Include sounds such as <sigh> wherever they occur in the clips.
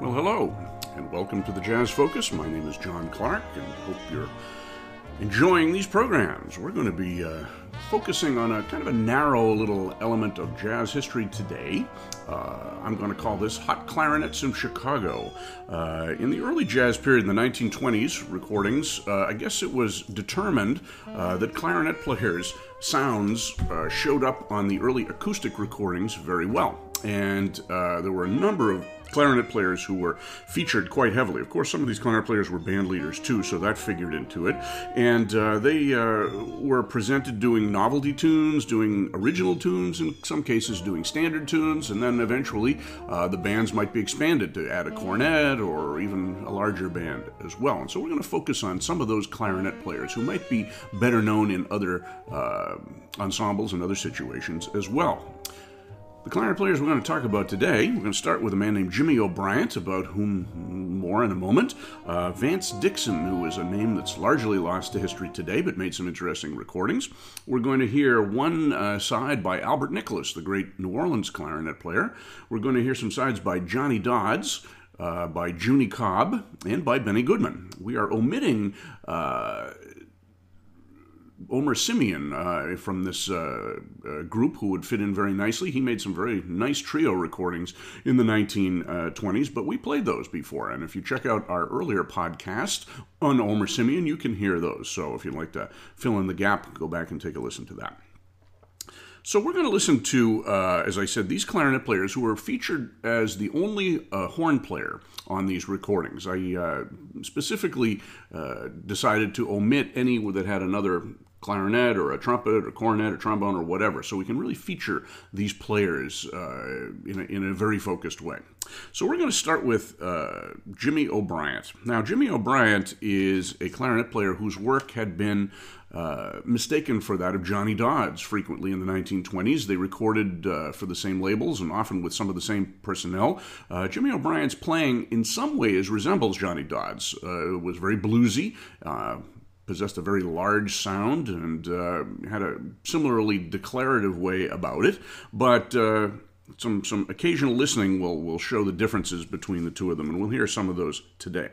Well, hello, and welcome to the Jazz Focus. My name is John Clark, and hope you're enjoying these programs. We're going to be uh, focusing on a kind of a narrow little element of jazz history today. Uh, I'm going to call this Hot Clarinets in Chicago. Uh, in the early jazz period in the 1920s, recordings, uh, I guess it was determined uh, that clarinet players' sounds uh, showed up on the early acoustic recordings very well. And there were a number of clarinet players who were featured quite heavily. Of course, some of these clarinet players were band leaders too, so that figured into it. And uh, they uh, were presented doing novelty tunes, doing original tunes, in some cases doing standard tunes, and then eventually uh, the bands might be expanded to add a cornet or even a larger band as well. And so we're going to focus on some of those clarinet players who might be better known in other uh, ensembles and other situations as well. The clarinet players we're going to talk about today, we're going to start with a man named Jimmy O'Bryant, about whom more in a moment. Uh, Vance Dixon, who is a name that's largely lost to history today, but made some interesting recordings. We're going to hear one uh, side by Albert Nicholas, the great New Orleans clarinet player. We're going to hear some sides by Johnny Dodds. Uh, by Junie Cobb and by Benny Goodman. We are omitting uh, Omer Simeon uh, from this uh, uh, group who would fit in very nicely. He made some very nice trio recordings in the 1920s, but we played those before. And if you check out our earlier podcast on Omer Simeon, you can hear those. So if you'd like to fill in the gap, go back and take a listen to that. So we're going to listen to, uh, as I said, these clarinet players who were featured as the only uh, horn player on these recordings. I uh, specifically uh, decided to omit any that had another clarinet or a trumpet or cornet or trombone or whatever. So we can really feature these players uh, in, a, in a very focused way. So we're going to start with uh, Jimmy O'Bryant. Now, Jimmy O'Bryant is a clarinet player whose work had been uh, mistaken for that of Johnny Dodds frequently in the 1920s. They recorded uh, for the same labels and often with some of the same personnel. Uh, Jimmy O'Bryant's playing in some ways resembles Johnny Dodds. Uh, it was very bluesy uh, possessed a very large sound and uh, had a similarly declarative way about it, but uh, some some occasional listening will will show the differences between the two of them, and we'll hear some of those today.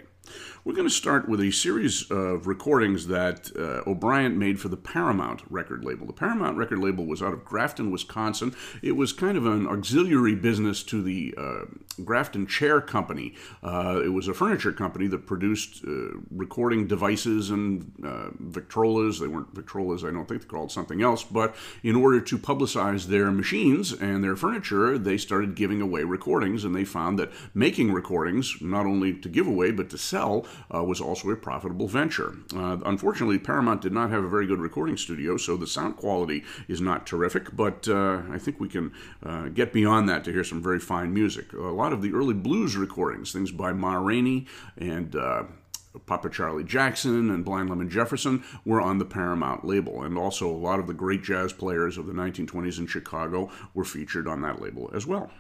We're going to start with a series of recordings that uh, O'Bryant made for the Paramount record label. The Paramount record label was out of Grafton, Wisconsin. It was kind of an auxiliary business to the uh, Grafton Chair Company. Uh, it was a furniture company that produced uh, recording devices and uh, Victrolas. They weren't Victrolas, I don't think they're called something else, but in order to publicize their machines and their furniture, they started giving away recordings, and they found that making recordings, not only to give away, but to sell, uh, was also a profitable venture. Uh, unfortunately, Paramount did not have a very good recording studio, so the sound quality is not terrific, but uh, I think we can uh, get beyond that to hear some very fine music. A lot of the early blues recordings, things by Ma Rainey and uh, Papa Charlie Jackson and Blind Lemon Jefferson were on the Paramount label, and also a lot of the great jazz players of the 1920s in Chicago were featured on that label as well.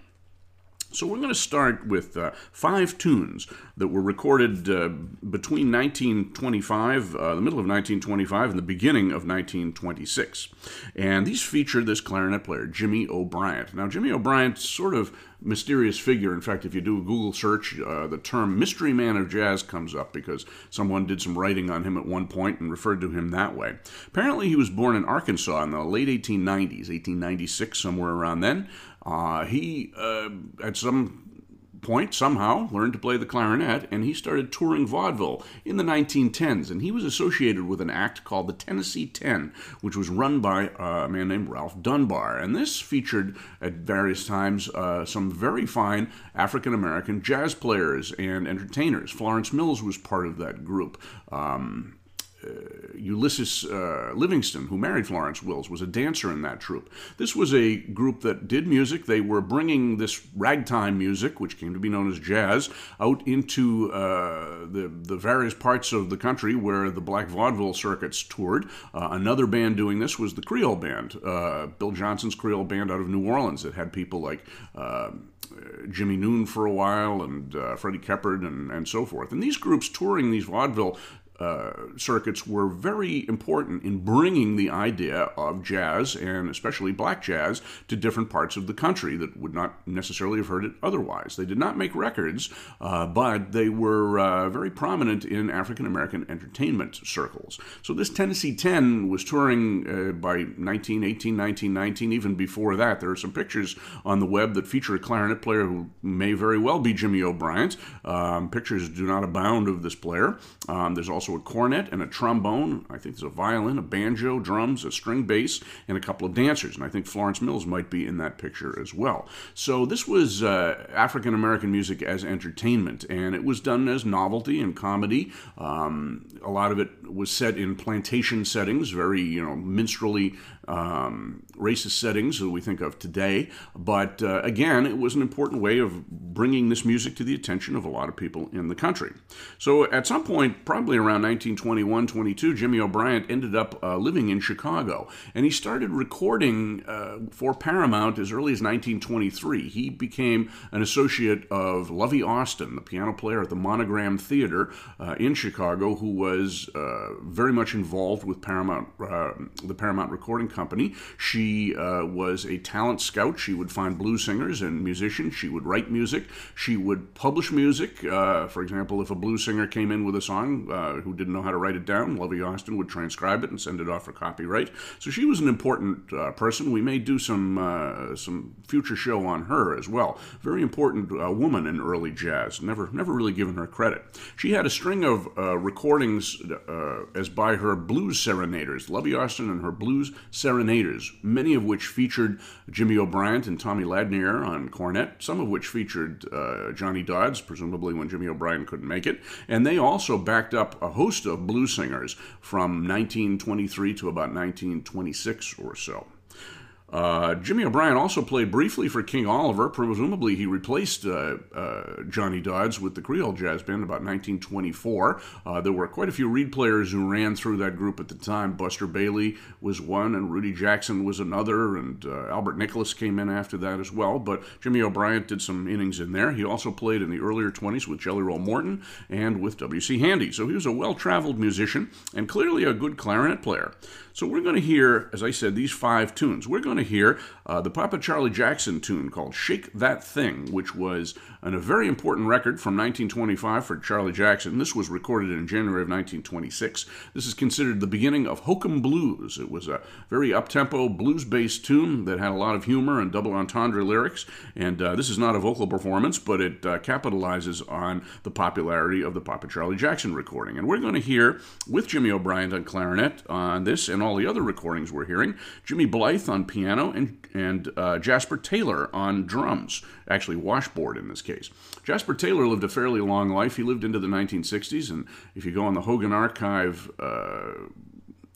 So we're going to start with uh, five tunes that were recorded uh, between 1925, uh, the middle of 1925, and the beginning of 1926. And these feature this clarinet player, Jimmy O'Bryant. Now, Jimmy O'Bryant, sort of mysterious figure. In fact, if you do a Google search, uh, the term mystery man of jazz comes up because someone did some writing on him at one point and referred to him that way. Apparently, he was born in Arkansas in the late 1890s, 1896, somewhere around then. Uh, he, uh, at some point, somehow learned to play the clarinet, and he started touring vaudeville in the 1910s. And he was associated with an act called the Tennessee Ten, which was run by a man named Ralph Dunbar. And this featured at various times uh, some very fine African American jazz players and entertainers. Florence Mills was part of that group. Um, Ulysses uh, Livingston, who married Florence Mills, was a dancer in that troupe. This was a group that did music. They were bringing this ragtime music, which came to be known as jazz, out into uh, the, the various parts of the country where the black vaudeville circuits toured. Uh, another band doing this was the Creole Band, uh, Bill Johnson's Creole Band out of New Orleans, that had people like uh, Jimmie Noone for a while and uh, Freddie Keppard and, and so forth. And these groups touring these vaudeville uh, circuits were very important in bringing the idea of jazz and especially black jazz to different parts of the country that would not necessarily have heard it otherwise. They did not make records, uh, but they were uh, very prominent in African American entertainment circles. So this Tennessee 10 was touring uh, by 1918, 1919, even before that. There are some pictures on the web that feature a clarinet player who may very well be Jimmy O'Bryant. Um, pictures do not abound of this player. Um, there's also also a cornet and a trombone. I think there's a violin, a banjo, drums, a string bass, and a couple of dancers. And I think Florence Mills might be in that picture as well. So this was uh, African American music as entertainment, and it was done as novelty and comedy. Um, a lot of it was set in plantation settings, very you know minstrelly um, racist settings that we think of today. But uh, again, it was an important way of bringing this music to the attention of a lot of people in the country. So at some point, probably around 1921 22, Jimmy O'Bryant ended up uh, living in Chicago. And he started recording uh, for Paramount as early as 1923. He became an associate of Lovey Austin, the piano player at the Monogram Theater uh, in Chicago, who was uh, very much involved with Paramount, uh, the Paramount Recording Company. She uh, was a talent scout. She would find blues singers and musicians. She would write music. She would publish music. Uh, for example, if a blues singer came in with a song uh, who didn't know how to write it down, Lovey Austin would transcribe it and send it off for copyright. So she was an important uh, person. We may do some uh, some future show on her as well. Very important uh, woman in early jazz. Never never really given her credit. She had a string of recordings as by her blues serenaders, Lovey Austin and her blues many of which featured Jimmy O'Bryant and Tommy Ladnier on cornet, some of which featured uh, Johnny Dodds, presumably when Jimmy O'Bryant couldn't make it. And they also backed up a host of blues singers from 1923 to about 1926 or so. Uh, Jimmy O'Bryant also played briefly for King Oliver. Presumably, he replaced uh, uh, Johnny Dodds with the Creole Jazz Band about 1924. Uh, there were quite a few reed players who ran through that group at the time. Buster Bailey was one, and Rudy Jackson was another, and uh, Albert Nicholas came in after that as well. But Jimmy O'Bryant did some innings in there. He also played in the earlier 20s with Jelly Roll Morton and with W.C. Handy. So he was a well traveled musician and clearly a good clarinet player. So we're going to hear, as I said, these five tunes. We're going to hear uh, the Papa Charlie Jackson tune called Shake That Thing, which was an, a very important record from 1925 for Charlie Jackson. This was recorded in January of 1926. This is considered the beginning of Hokum Blues. It was a very up-tempo, blues-based tune that had a lot of humor and double entendre lyrics, and uh, this is not a vocal performance, but it uh, capitalizes on the popularity of the Papa Charlie Jackson recording. And we're going to hear, with Jimmy O'Bryant on clarinet on this and all the other recordings we're hearing. Jimmy Blythe on piano and, and uh, Jasper Taylor on drums, actually, washboard in this case. Jasper Taylor lived a fairly long life. He lived into the 1960s, and if you go on the Hogan Archive uh,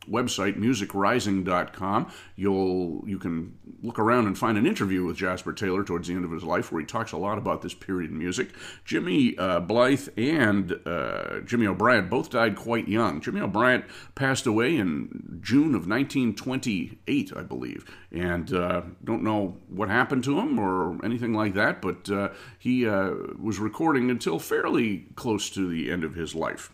website, musicrising.com, you'll you can look around and find an interview with Jasper Taylor towards the end of his life where he talks a lot about this period in music. Jimmy uh, Blythe and uh, Jimmy O'Bryant both died quite young. Jimmy O'Bryant passed away in June of 1928, I believe, and uh, don't know what happened to him or anything like that, but uh, he uh, was recording until fairly close to the end of his life.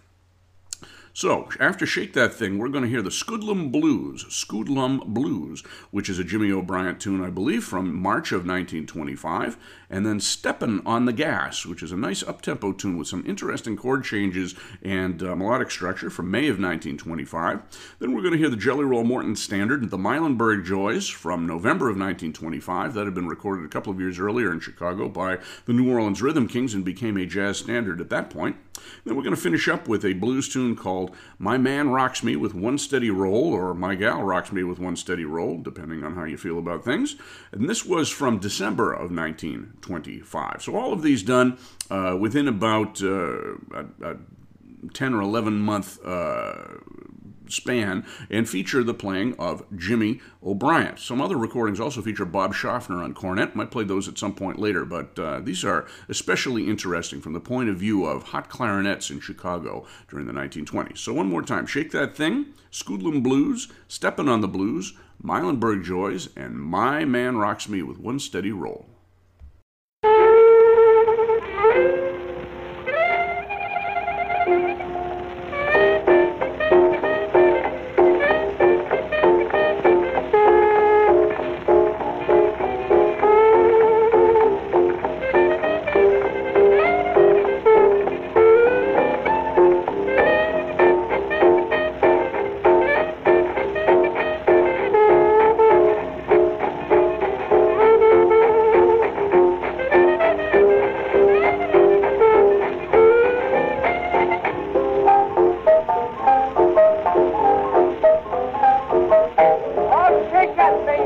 So, after Shake That Thing, we're going to hear the Scoodlum Blues, Scoodlum Blues, which is a Jimmy O'Bryant tune, I believe, from March of 1925, and then Steppin' on the Gas, which is a nice up-tempo tune with some interesting chord changes and uh, melodic structure from May of 1925. Then we're going to hear the Jelly Roll Morton Standard, the Milenberg Joys, from November of 1925. That had been recorded a couple of years earlier in Chicago by the New Orleans Rhythm Kings and became a jazz standard at that point. Then we're going to finish up with a blues tune called My Man Rocks Me with One Steady Roll, or My Gal Rocks Me with One Steady Roll, depending on how you feel about things. And this was from December of 1925. So all of these done uh, within about uh, a, a 10 or 11 month uh, span and feature the playing of Jimmy O'Bryant. Some other recordings also feature Bob Shoffner on cornet. Might play those at some point later, but uh, these are especially interesting from the point of view of hot clarinets in Chicago during the 1920s. So one more time, Shake That Thing, Scoodlum Blues, Steppin' on the Blues, Milenberg Joys, and My Man Rocks Me with One Steady Roll. that thing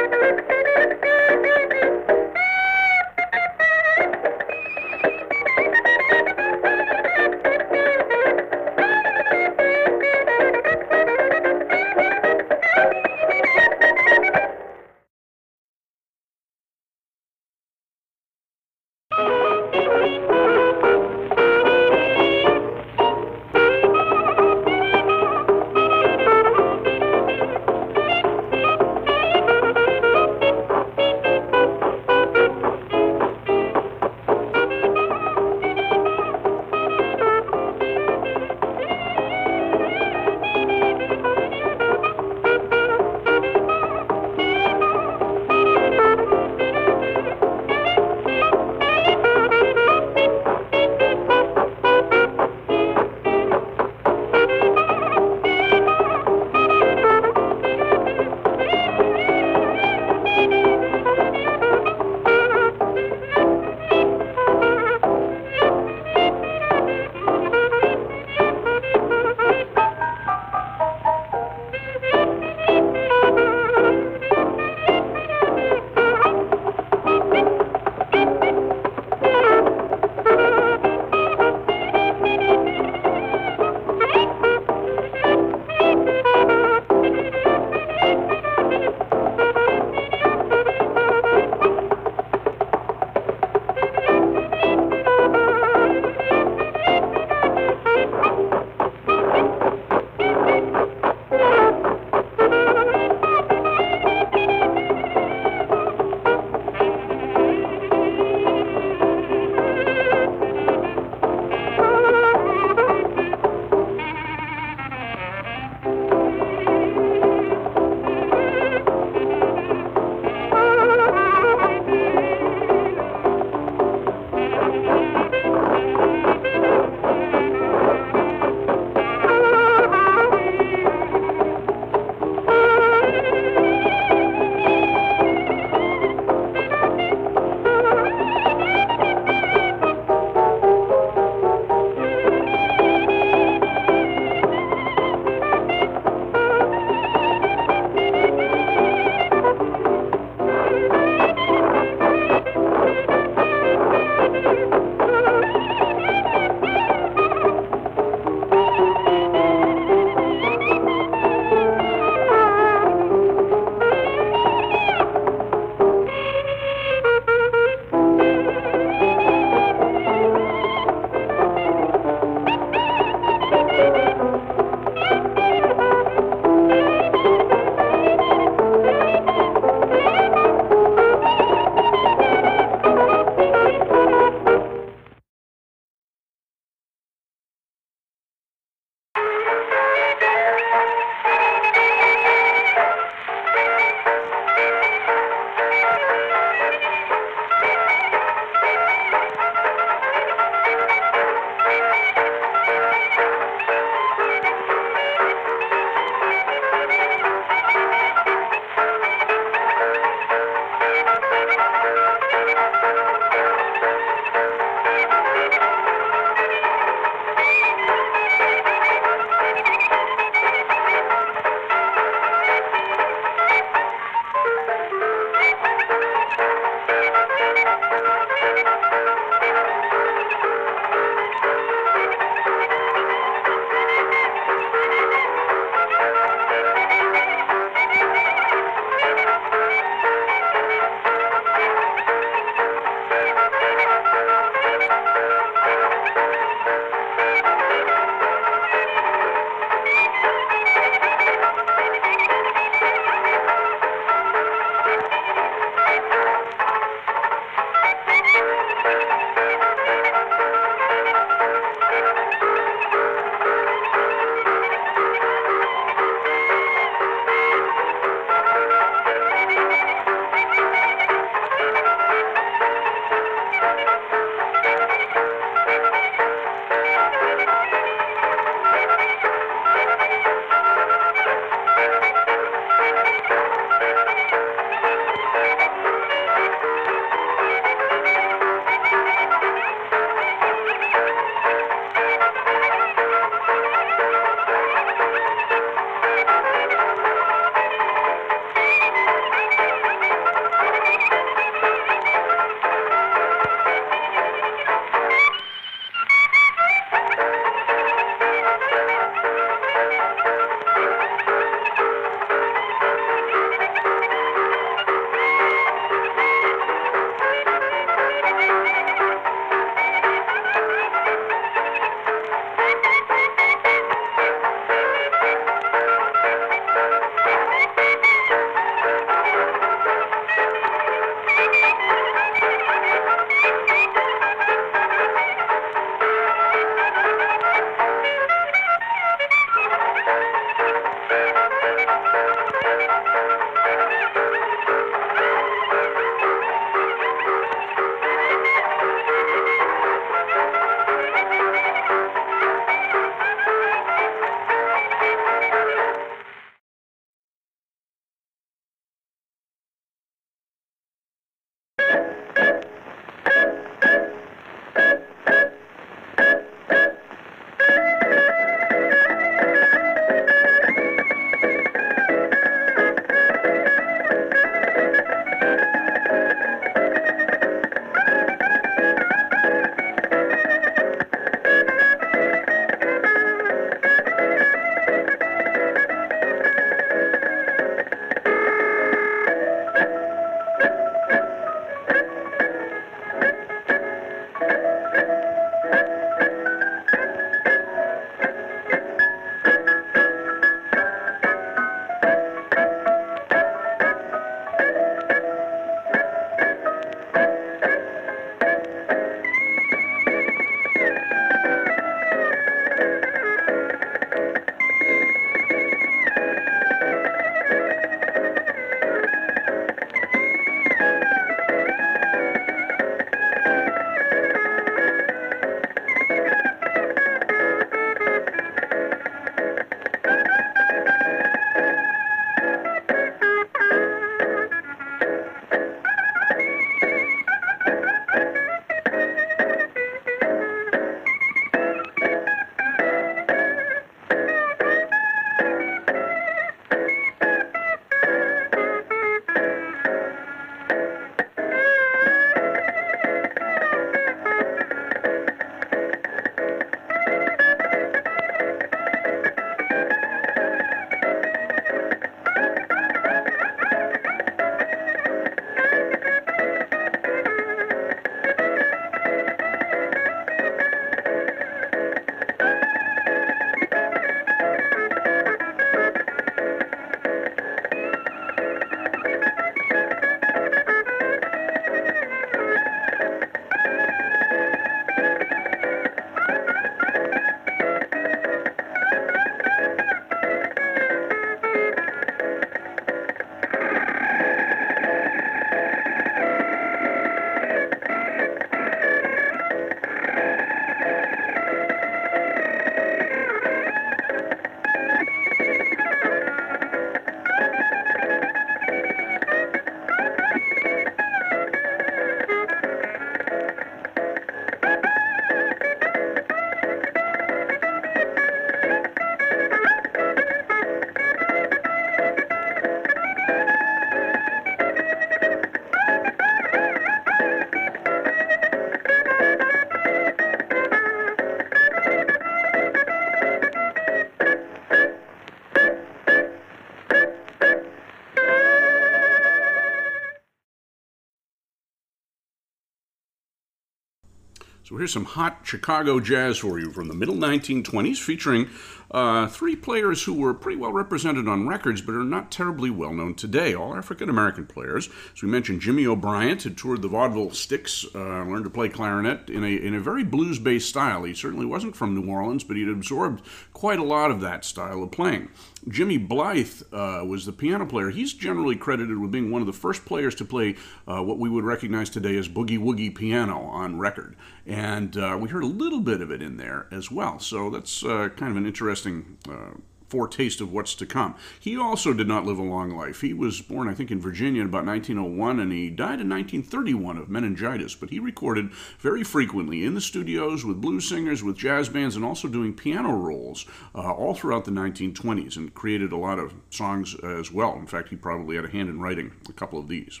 Here's some hot Chicago jazz for you from the middle 1920s, featuring uh, three players who were pretty well represented on records, but are not terribly well known today. All African American players. As we mentioned, Jimmy O'Bryant had toured the vaudeville sticks, uh, learned to play clarinet in a in a very blues based style. He certainly wasn't from New Orleans, but he'd absorbed quite a lot of that style of playing. Jimmy Blythe uh, was the piano player. He's generally credited with being one of the first players to play uh, what we would recognize today as boogie woogie piano on record. And uh, we heard a little bit of it in there as well. So that's uh, kind of an interesting uh, foretaste of what's to come. He also did not live a long life. He was born, I think, in Virginia in about 1901, and he died in 1931 of meningitis. But he recorded very frequently in the studios with blues singers, with jazz bands, and also doing piano rolls uh, all throughout the 1920s, and created a lot of songs as well. In fact, he probably had a hand in writing a couple of these.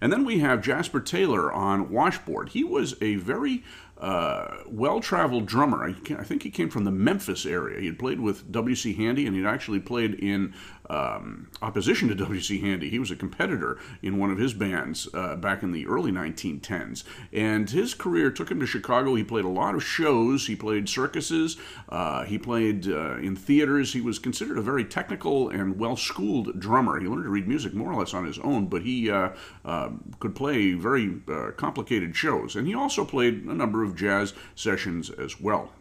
And then we have Jasper Taylor on washboard. He was a very uh, well-traveled drummer. I, I, think he came from the Memphis area. He had played with W.C. Handy, and he'd actually played in um, opposition to <laughs> W.C. Handy. He was a competitor in one of his bands uh, back in the early 1910s. And his career took him to Chicago. He played a lot of shows. He played circuses. Uh, he played uh, in theaters. He was considered a very technical and well-schooled drummer. He learned to read music more or less on his own, but he uh, uh, could play very complicated shows. And he also played a number of jazz sessions as well.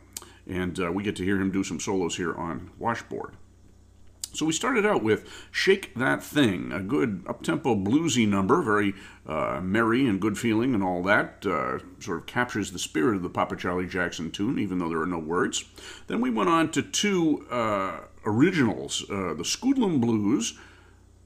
And we get to hear him do some solos here on Washboard. So we started out with Shake That Thing, a good up-tempo bluesy number, very uh, merry and good feeling and all that. Uh, sort of captures the spirit of the Papa Charlie Jackson tune, even though there are no words. Then we went on to two uh, originals, uh, the Scoodlum Blues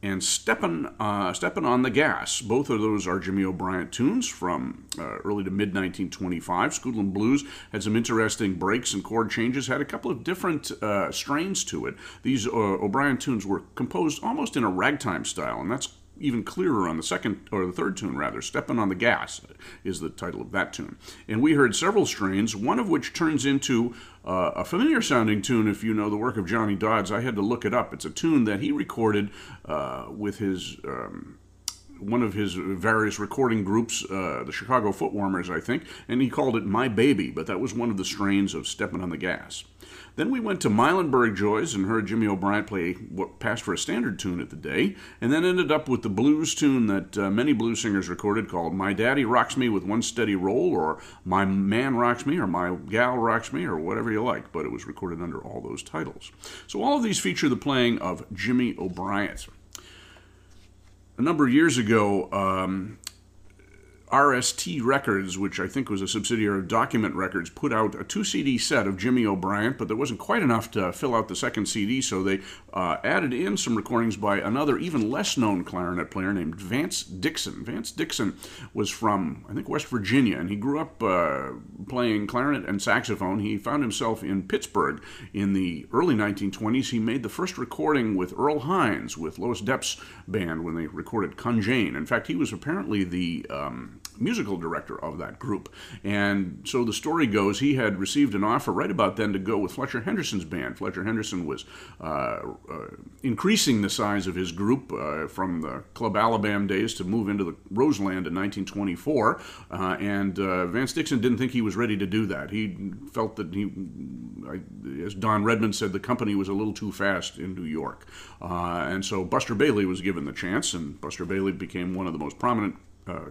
and Steppin', uh, Steppin' on the Gas. Both of those are Jimmy O'Bryant tunes from uh, early to mid 1925. Scoodlum Blues had some interesting breaks and chord changes, had a couple of different uh, strains to it. These uh, O'Bryant tunes were composed almost in a ragtime style, and that's even clearer on the second or the third tune rather stepping on the gas is the title of that tune and we heard several strains one of which turns into uh, a familiar sounding tune if you know the work of johnny dodds i had to look it up it's a tune that he recorded uh, with his um, one of his various recording groups, uh, the Chicago Footwarmers, I think, and he called it My Baby, but that was one of the strains of Stepping on the Gas. Then we went to Milenberg Joys and heard Jimmy O'Bryant play what passed for a standard tune at the day, and then ended up with the blues tune that uh, many blues singers recorded called My Daddy Rocks Me with One Steady Roll, or My Man Rocks Me, or My Gal Rocks Me, or whatever you like, but it was recorded under all those titles. So all of these feature the playing of Jimmy O'Bryant. A number of years ago, um, RST Records, which I think was a subsidiary of Document Records, put out a two CD set of Jimmy O'Bryant, but there wasn't quite enough to fill out the second CD, so they uh, added in some recordings by another, even less known clarinet player named Vance Dixon. Vance Dixon was from, I think, West Virginia, and he grew up uh, playing clarinet and saxophone. He found himself in Pittsburgh in the early 1920s. He made the first recording with Earl Hines, with Lois Deppe's band, when they recorded Congaine. In fact, he was apparently the um, musical director of that group. And so the story goes he had received an offer right about then to go with Fletcher Henderson's band. Fletcher Henderson was uh, uh, increasing the size of his group uh, from the Club Alabama days to move into the Roseland in 1924. Uh, and uh, Vance Dixon didn't think he was ready to do that. He felt that he, as Don Redman said, the company was a little too fast in New York. Uh, and so Buster Bailey was given the chance, and Buster Bailey became one of the most prominent uh,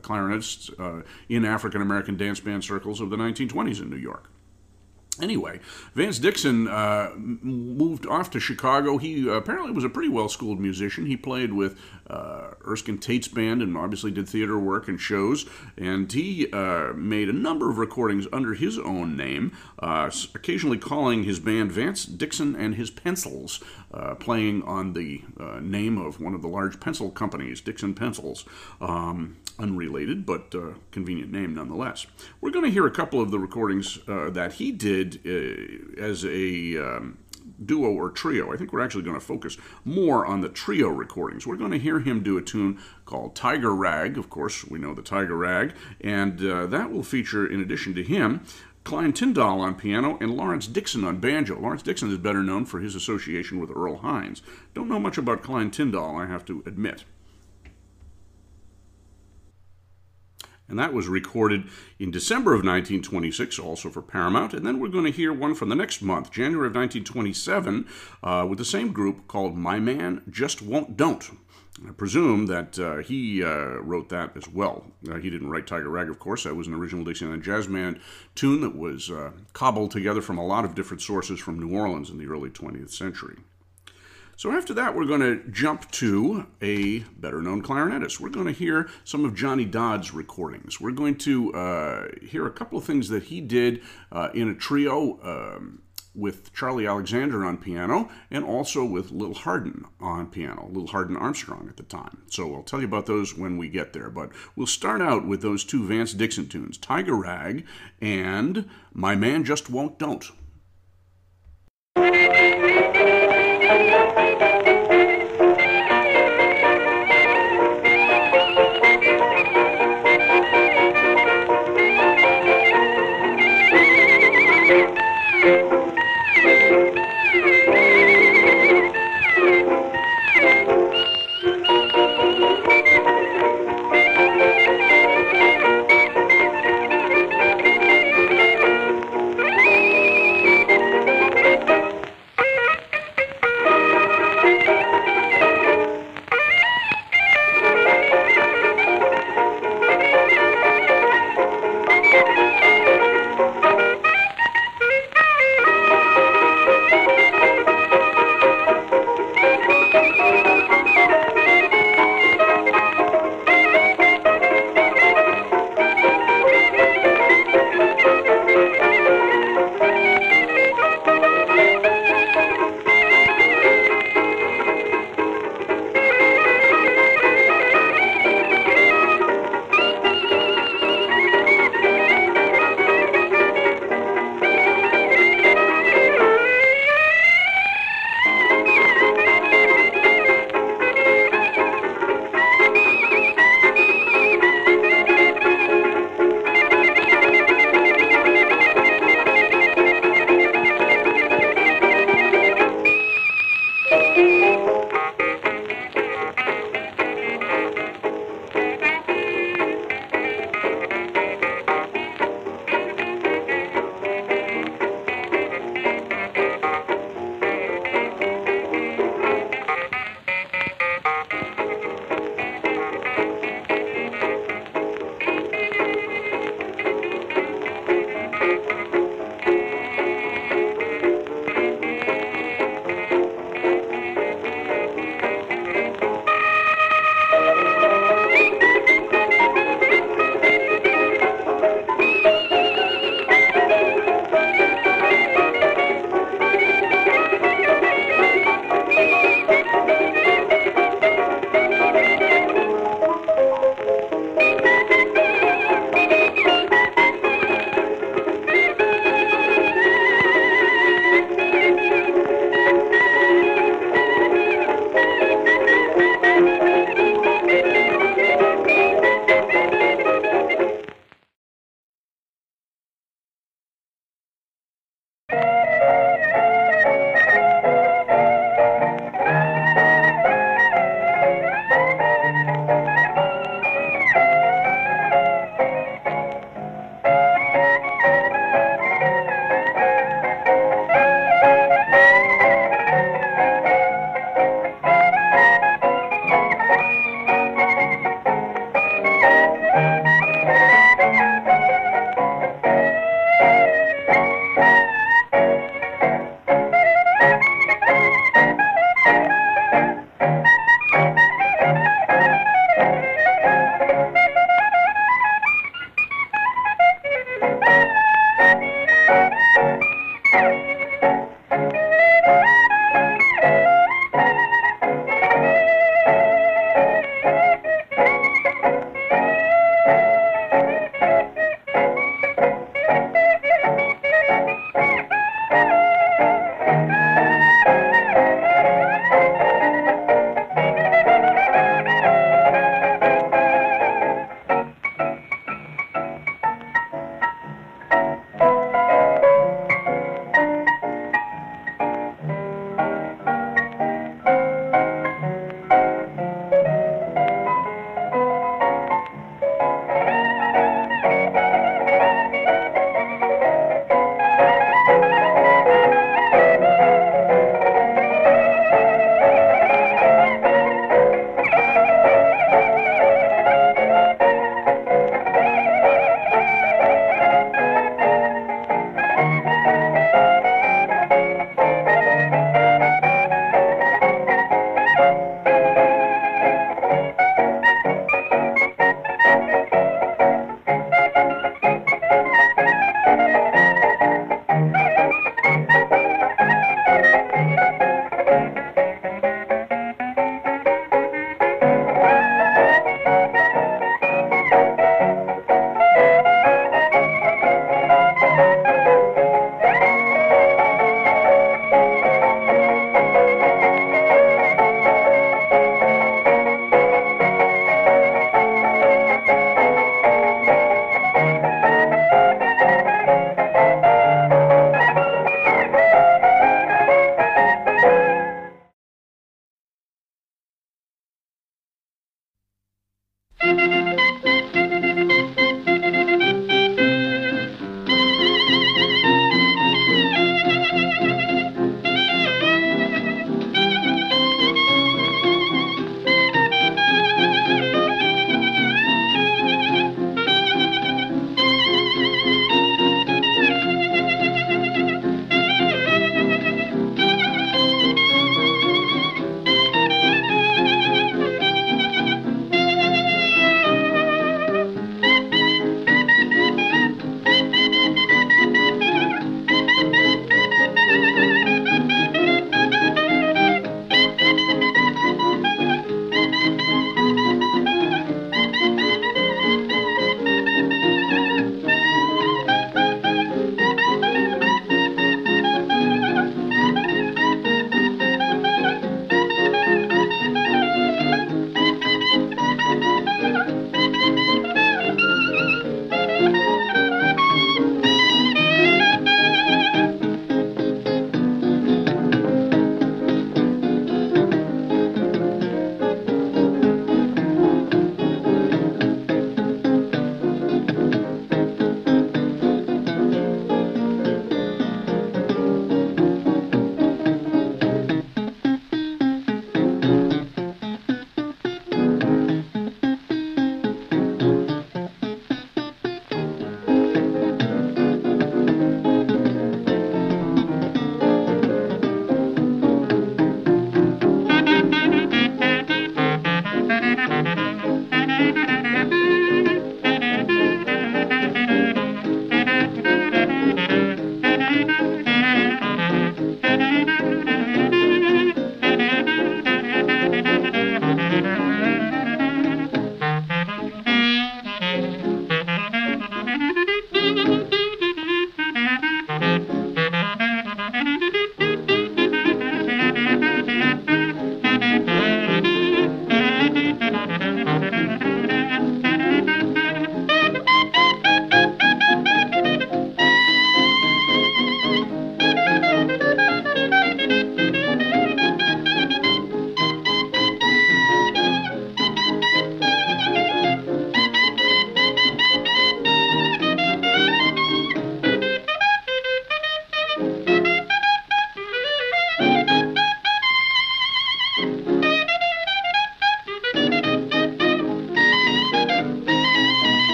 uh, in African American dance band circles of the 1920s in New York. Anyway, Vance Dixon uh, moved off to Chicago. He uh, apparently was a pretty well schooled musician. He played with uh, Erskine Tate's band and obviously did theater work and shows. And he uh, made a number of recordings under his own name, uh, occasionally calling his band Vance Dixon and his Pencils, uh, playing on the name of one of the large pencil companies, Dixon Pencils. Um, unrelated, but uh, convenient name nonetheless. We're going to hear a couple of the recordings uh, that he did uh, as a um, duo or trio. I think we're actually going to focus more on the trio recordings. We're going to hear him do a tune called Tiger Rag. Of course, we know the Tiger Rag, and uh, that will feature, in addition to him, Klein Tyndall on piano, and Lawrence Dixon on banjo. Lawrence Dixon is better known for his association with Earl Hines. Don't know much about Klein Tyndall, I have to admit. And that was recorded in December of 1926, also for Paramount. And then we're going to hear one from the next month, January of 1927, uh, with the same group called My Man Just Won't Don't. I presume that uh, he uh, wrote that as well. Uh, he didn't write Tiger Rag, of course. That was an original Dixieland Jazz Band tune that was uh, cobbled together from a lot of different sources from New Orleans in the early 20th century. So after that, we're going to jump to a better known clarinetist. We're going to hear some of Johnny Dodd's recordings. We're going to uh, hear a couple of things that he did uh, in a trio. Um, with Charlie Alexander on piano and also with Lil Hardin on piano, Lil Hardin Armstrong at the time. So I'll tell you about those when we get there. But we'll start out with those two Vance Dixon tunes Tiger Rag and My Man Just Won't Don't.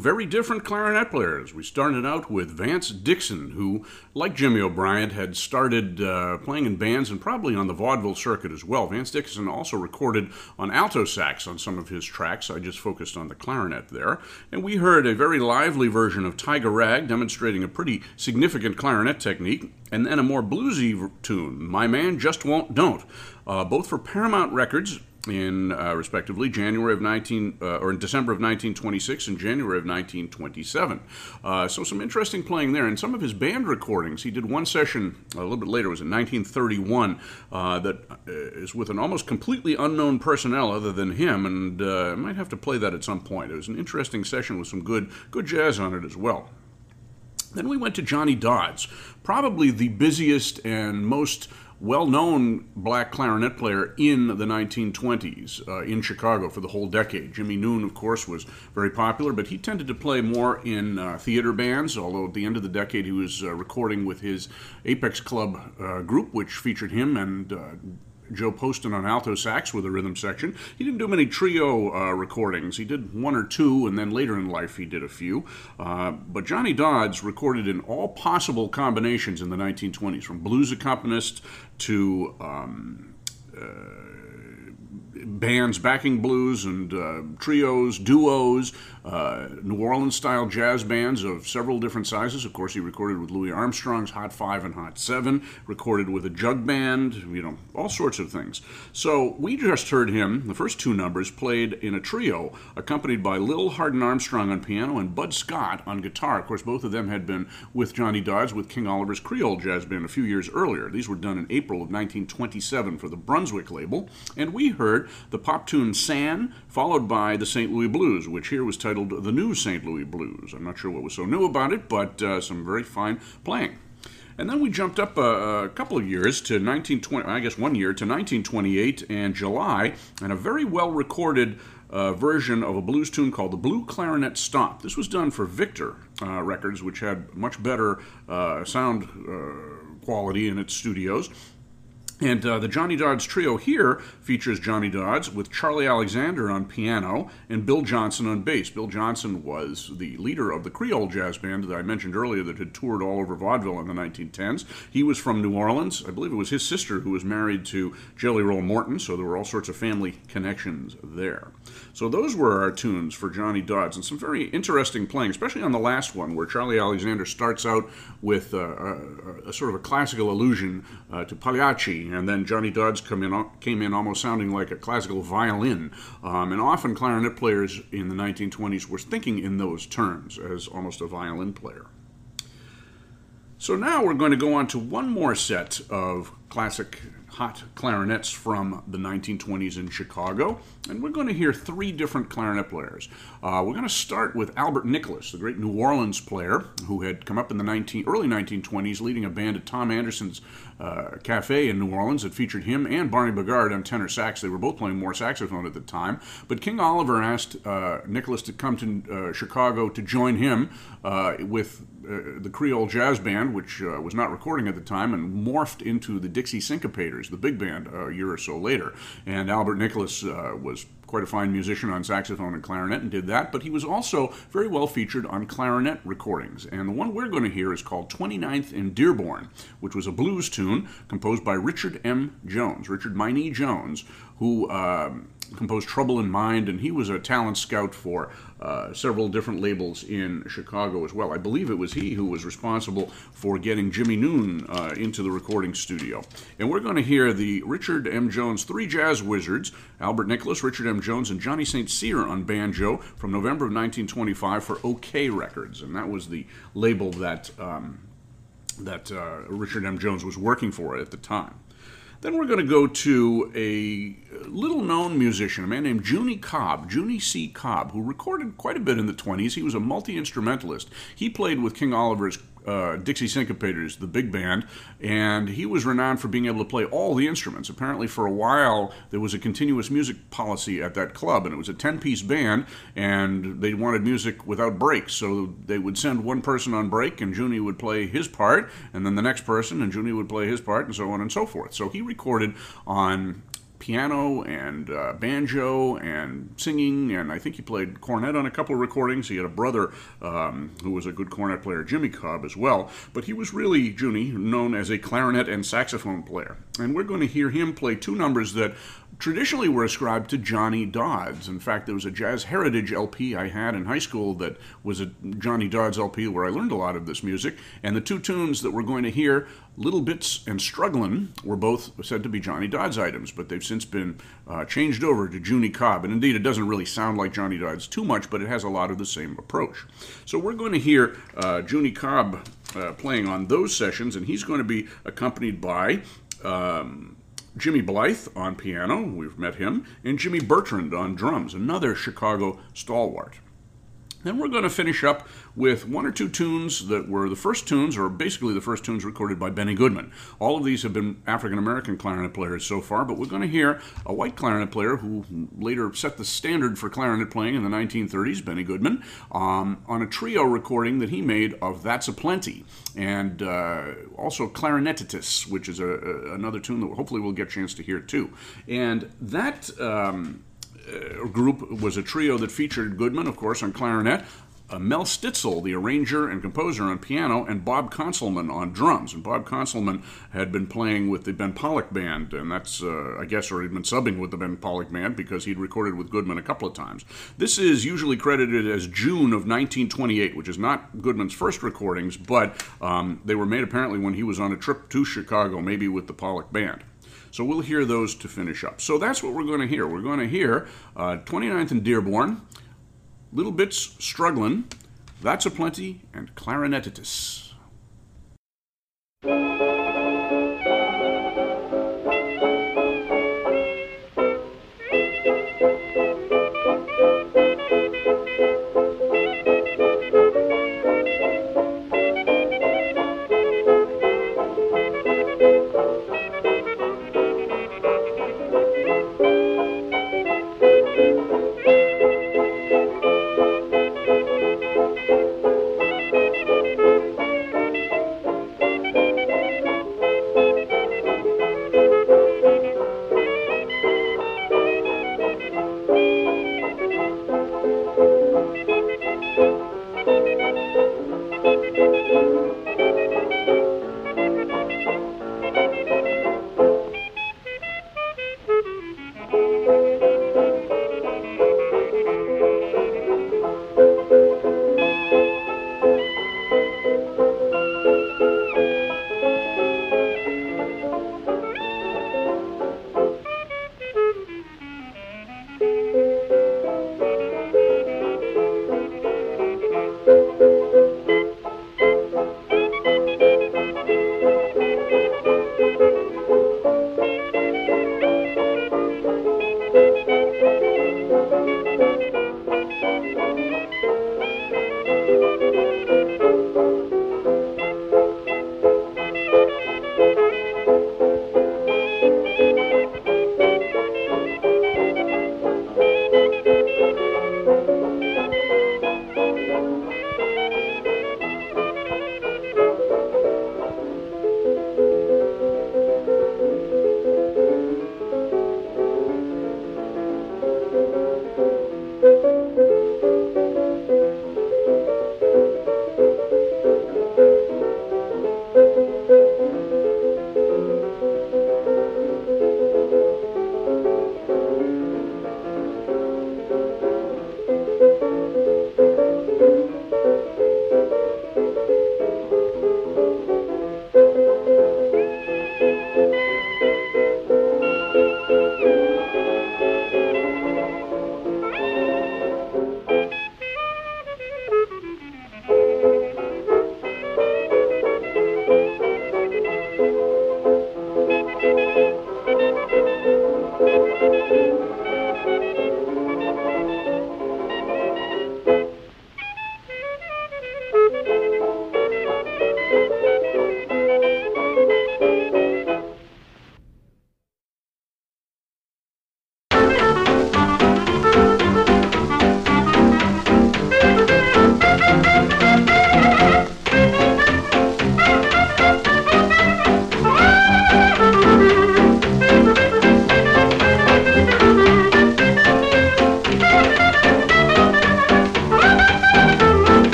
Very different clarinet players. We started out with Vance Dixon, who, like Jimmy O'Bryant, had started uh, playing in bands and probably on the vaudeville circuit as well. Vance Dixon also recorded on alto sax on some of his tracks. I just focused on the clarinet there. And we heard a very lively version of Tiger Rag, demonstrating a pretty significant clarinet technique, and then a more bluesy tune, My Man Just Won't Don't, uh, both for Paramount Records in uh, respectively January of 19 uh, or in December of 1926 and January of 1927. Uh, so some interesting playing there. And some of his band recordings, he did one session a little bit later, it was in 1931, uh, that uh, with an almost completely unknown personnel other than him. And uh, I might have to play that at some point. It was an interesting session with some good good jazz on it as well. Then we went to Johnny Dodds, probably the busiest and most well known black clarinet player in the 1920s uh, in Chicago for the whole decade. Jimmie Noone, of course, was very popular, but he tended to play more in uh, theater bands, although at the end of the decade he was uh, recording with his Apex Club uh, group, which featured him and uh, Joe Poston on alto sax with a rhythm section. He didn't do many trio uh, recordings. He did one or two, and then later in life he did a few. Uh, but Johnny Dodds recorded in all possible combinations in the 1920s, from blues accompanist to um, uh, bands backing blues and uh, trios, duos, uh, New Orleans style jazz bands of several different sizes. Of course, he recorded with Louis Armstrong's Hot Five and Hot Seven, recorded with a jug band, you know, all sorts of things. So we just heard him, the first two numbers, played in a trio, accompanied by Lil Hardin Armstrong on piano and Bud Scott on guitar. Of course, both of them had been with Johnny Dodds with King Oliver's Creole Jazz Band a few years earlier. These were done in April of 1927 for the Brunswick label, and we heard the pop tune San, followed by the St. Louis Blues, which here was titled The New St. Louis Blues. I'm not sure what was so new about it, but uh, some very fine playing. And then we jumped up a, a, couple of years to 1920, I guess one year to 1928 and July, and a very well recorded uh, version of a blues tune called the Blue Clarinet Stomp. This was done for Victor uh, Records, which had much better uh, sound uh, quality in its studios. And uh, the Johnny Dodds trio here features Johnny Dodds with Charlie Alexander on piano and Bill Johnson on bass. Bill Johnson was the leader of the Creole Jazz Band that I mentioned earlier that had toured all over vaudeville in the 1910s. He was from New Orleans. I believe it was his sister who was married to Jelly Roll Morton, so there were all sorts of family connections there. So those were our tunes for Johnny Dodds, and some very interesting playing, especially on the last one where Charlie Alexander starts out with uh, a, a, sort of a classical allusion uh, to Pagliacci and then Johnny Dodds come in, came in almost sounding like a classical violin. Um, and often clarinet players in the 1920s were thinking in those terms as almost a violin player. So now we're going to go on to one more set of classic hot clarinets from the 1920s in Chicago, and we're going to hear three different clarinet players. Uh, we're going to start with Albert Nicholas, the great New Orleans player who had come up in the 19, early 1920s leading a band at Tom Anderson's uh, cafe in New Orleans that featured him and Barney Bigard on tenor sax. They were both playing more saxophone at the time, but King Oliver asked uh, Nicholas to come to uh, Chicago to join him uh, with uh, the Creole Jazz Band, which uh, was not recording at the time, and morphed into the Dixie Syncopators, the big band, uh, a year or so later. And Albert Nicholas uh, was quite a fine musician on saxophone and clarinet and did that, but he was also very well featured on clarinet recordings. And the one we're going to hear is called 29th in Dearborn, which was a blues tune composed by Richard M. Jones, Richard Myknee Jones, who. Um, composed Trouble in Mind, and he was a talent scout for uh, several different labels in Chicago as well. I believe it was he who was responsible for getting Jimmie Noone uh, into the recording studio. And we're going to hear the Richard M. Jones Three Jazz Wizards, Albert Nicholas, Richard M. Jones, and Johnny St. Cyr on banjo from November of 1925 for Okeh Records. And that was the label that, um, that uh, Richard M. Jones was working for at the time. Then we're going to go to a little known musician, a man named Junie Cobb, Junie C. Cobb, who recorded quite a bit in the 20s. He was a multi instrumentalist. He played with King Oliver's uh, Dixie Syncopators, the big band, and he was renowned for being able to play all the instruments. Apparently, for a while, there was a continuous music policy at that club, and it was a 10 piece band, and they wanted music without breaks. So they would send one person on break, and Junie would play his part, and then the next person, and Junie would play his part, and so on and so forth. So he recorded on piano and uh, banjo and singing, and I think he played cornet on a couple of recordings. He had a brother um, who was a good cornet player, Jimmy Cobb, as well. But he was really, Junie, known as a clarinet and saxophone player. And we're going to hear him play two numbers that traditionally were ascribed to Johnny Dodds. In fact, there was a Jazz Heritage LP I had in high school that was a Johnny Dodds LP where I learned a lot of this music. And the two tunes that we're going to hear, Little Bits and Strugglin', were both said to be Johnny Dodds items, but they've since been uh, changed over to Junie Cobb. And indeed, it doesn't really sound like Johnny Dodds too much, but it has a lot of the same approach. So we're going to hear uh, Junie Cobb uh, playing on those sessions, and he's going to be accompanied by. Um, Jimmy Blythe on piano, we've met him, and Jimmy Bertrand on drums, another Chicago stalwart. Then we're going to finish up with one or two tunes that were the first tunes, or basically the first tunes recorded by Benny Goodman. All of these have been African American clarinet players so far, but we're going to hear a white clarinet player who later set the standard for clarinet playing in the 1930s, Benny Goodman, um, on a trio recording that he made of That's a Plenty, and uh, also Clarinetitis, which is a, a, another tune that hopefully we'll get a chance to hear too. And that. Um, group was a trio that featured Goodman, of course, on clarinet, uh, Mel Stitzel, the arranger and composer on piano, and Bob Conselman on drums. And Bob Conselman had been playing with the Ben Pollack Band, and that's, uh, I guess, or he'd been subbing with the Ben Pollack Band because he'd recorded with Goodman a couple of times. This is usually credited as June of 1928, which is not Goodman's first recordings, but um, they were made apparently when he was on a trip to Chicago, maybe with the Pollack Band. So we'll hear those to finish up. So that's what we're going to hear. We're going to hear uh, 29th and Dearborn, Little Bits Struggling, That's a Plenty, and Clarinetitis.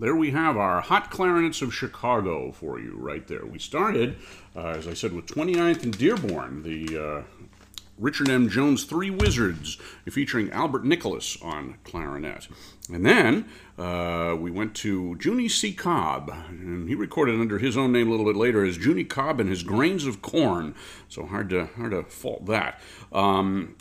There we have our Hot Clarinets of Chicago for you right there. We started, uh, as I said, with 29th and Dearborn, the uh, Richard M. Jones Three Wizards, featuring Albert Nicholas on clarinet. And then uh, we went to Junie C. Cobb, and he recorded under his own name a little bit later as Junie Cobb and his Grains of Corn. So hard to hard to fault that. Um,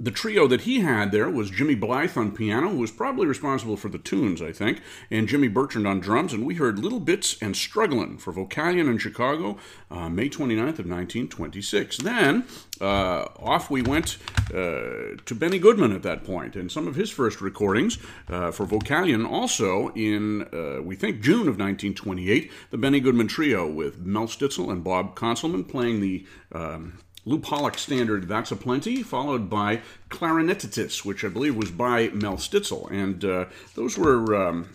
the trio that he had there was Jimmy Blythe on piano, who was probably responsible for the tunes, I think, and Jimmy Bertrand on drums. And we heard Little Bits and Strugglin' for Vocalion in Chicago, uh, May 29th of 1926. Then uh, off we went uh, to Benny Goodman at that point, and some of his first recordings uh, for Vocalion also in, uh, we think, June of 1928, the Benny Goodman Trio with Mel Stitzel and Bob Conselman playing the um, Lew Pollack standard That's a Plenty, followed by Clarinetitis, which I believe was by Mel Stitzel. And uh, those were. Um,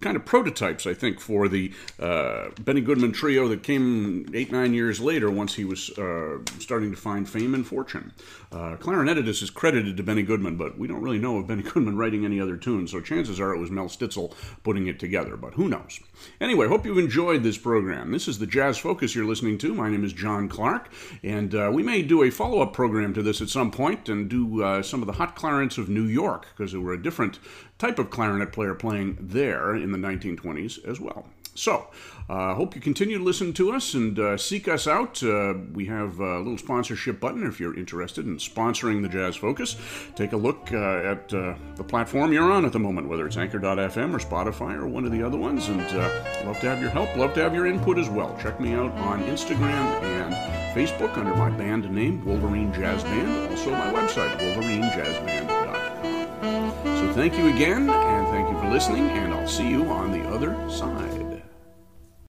kind of prototypes, I think, for the uh, Benny Goodman trio that came eight, nine years later once he was uh, starting to find fame and fortune. Uh, Clarinetitis is credited to Benny Goodman, but we don't really know of Benny <laughs> Goodman writing any other tunes, so chances are it was Mel Stitzel putting it together, but who knows. Anyway, hope you've enjoyed this program. This is the Jazz Focus you're listening to. My name is John Clark, and uh, we may do a follow up program to this at some point and do uh, some of the hot clarinets of New York, because there were a different type of clarinet player playing there in the 1920s as well. So, I uh, hope you continue to listen to us and uh, seek us out. Uh, we have a little sponsorship button if you're interested in sponsoring the Jazz Focus. Take a look uh, at uh, the platform you're on at the moment, whether it's Anchor.fm or Spotify or one of the other ones. And uh, love to have your help, love to have your input as well. Check me out on Instagram and Facebook under my band name, Wolverine Jazz Band. Also, my website, wolverinejazzband.com. So, thank you again, and thank you for listening, and I'll see you on the other side.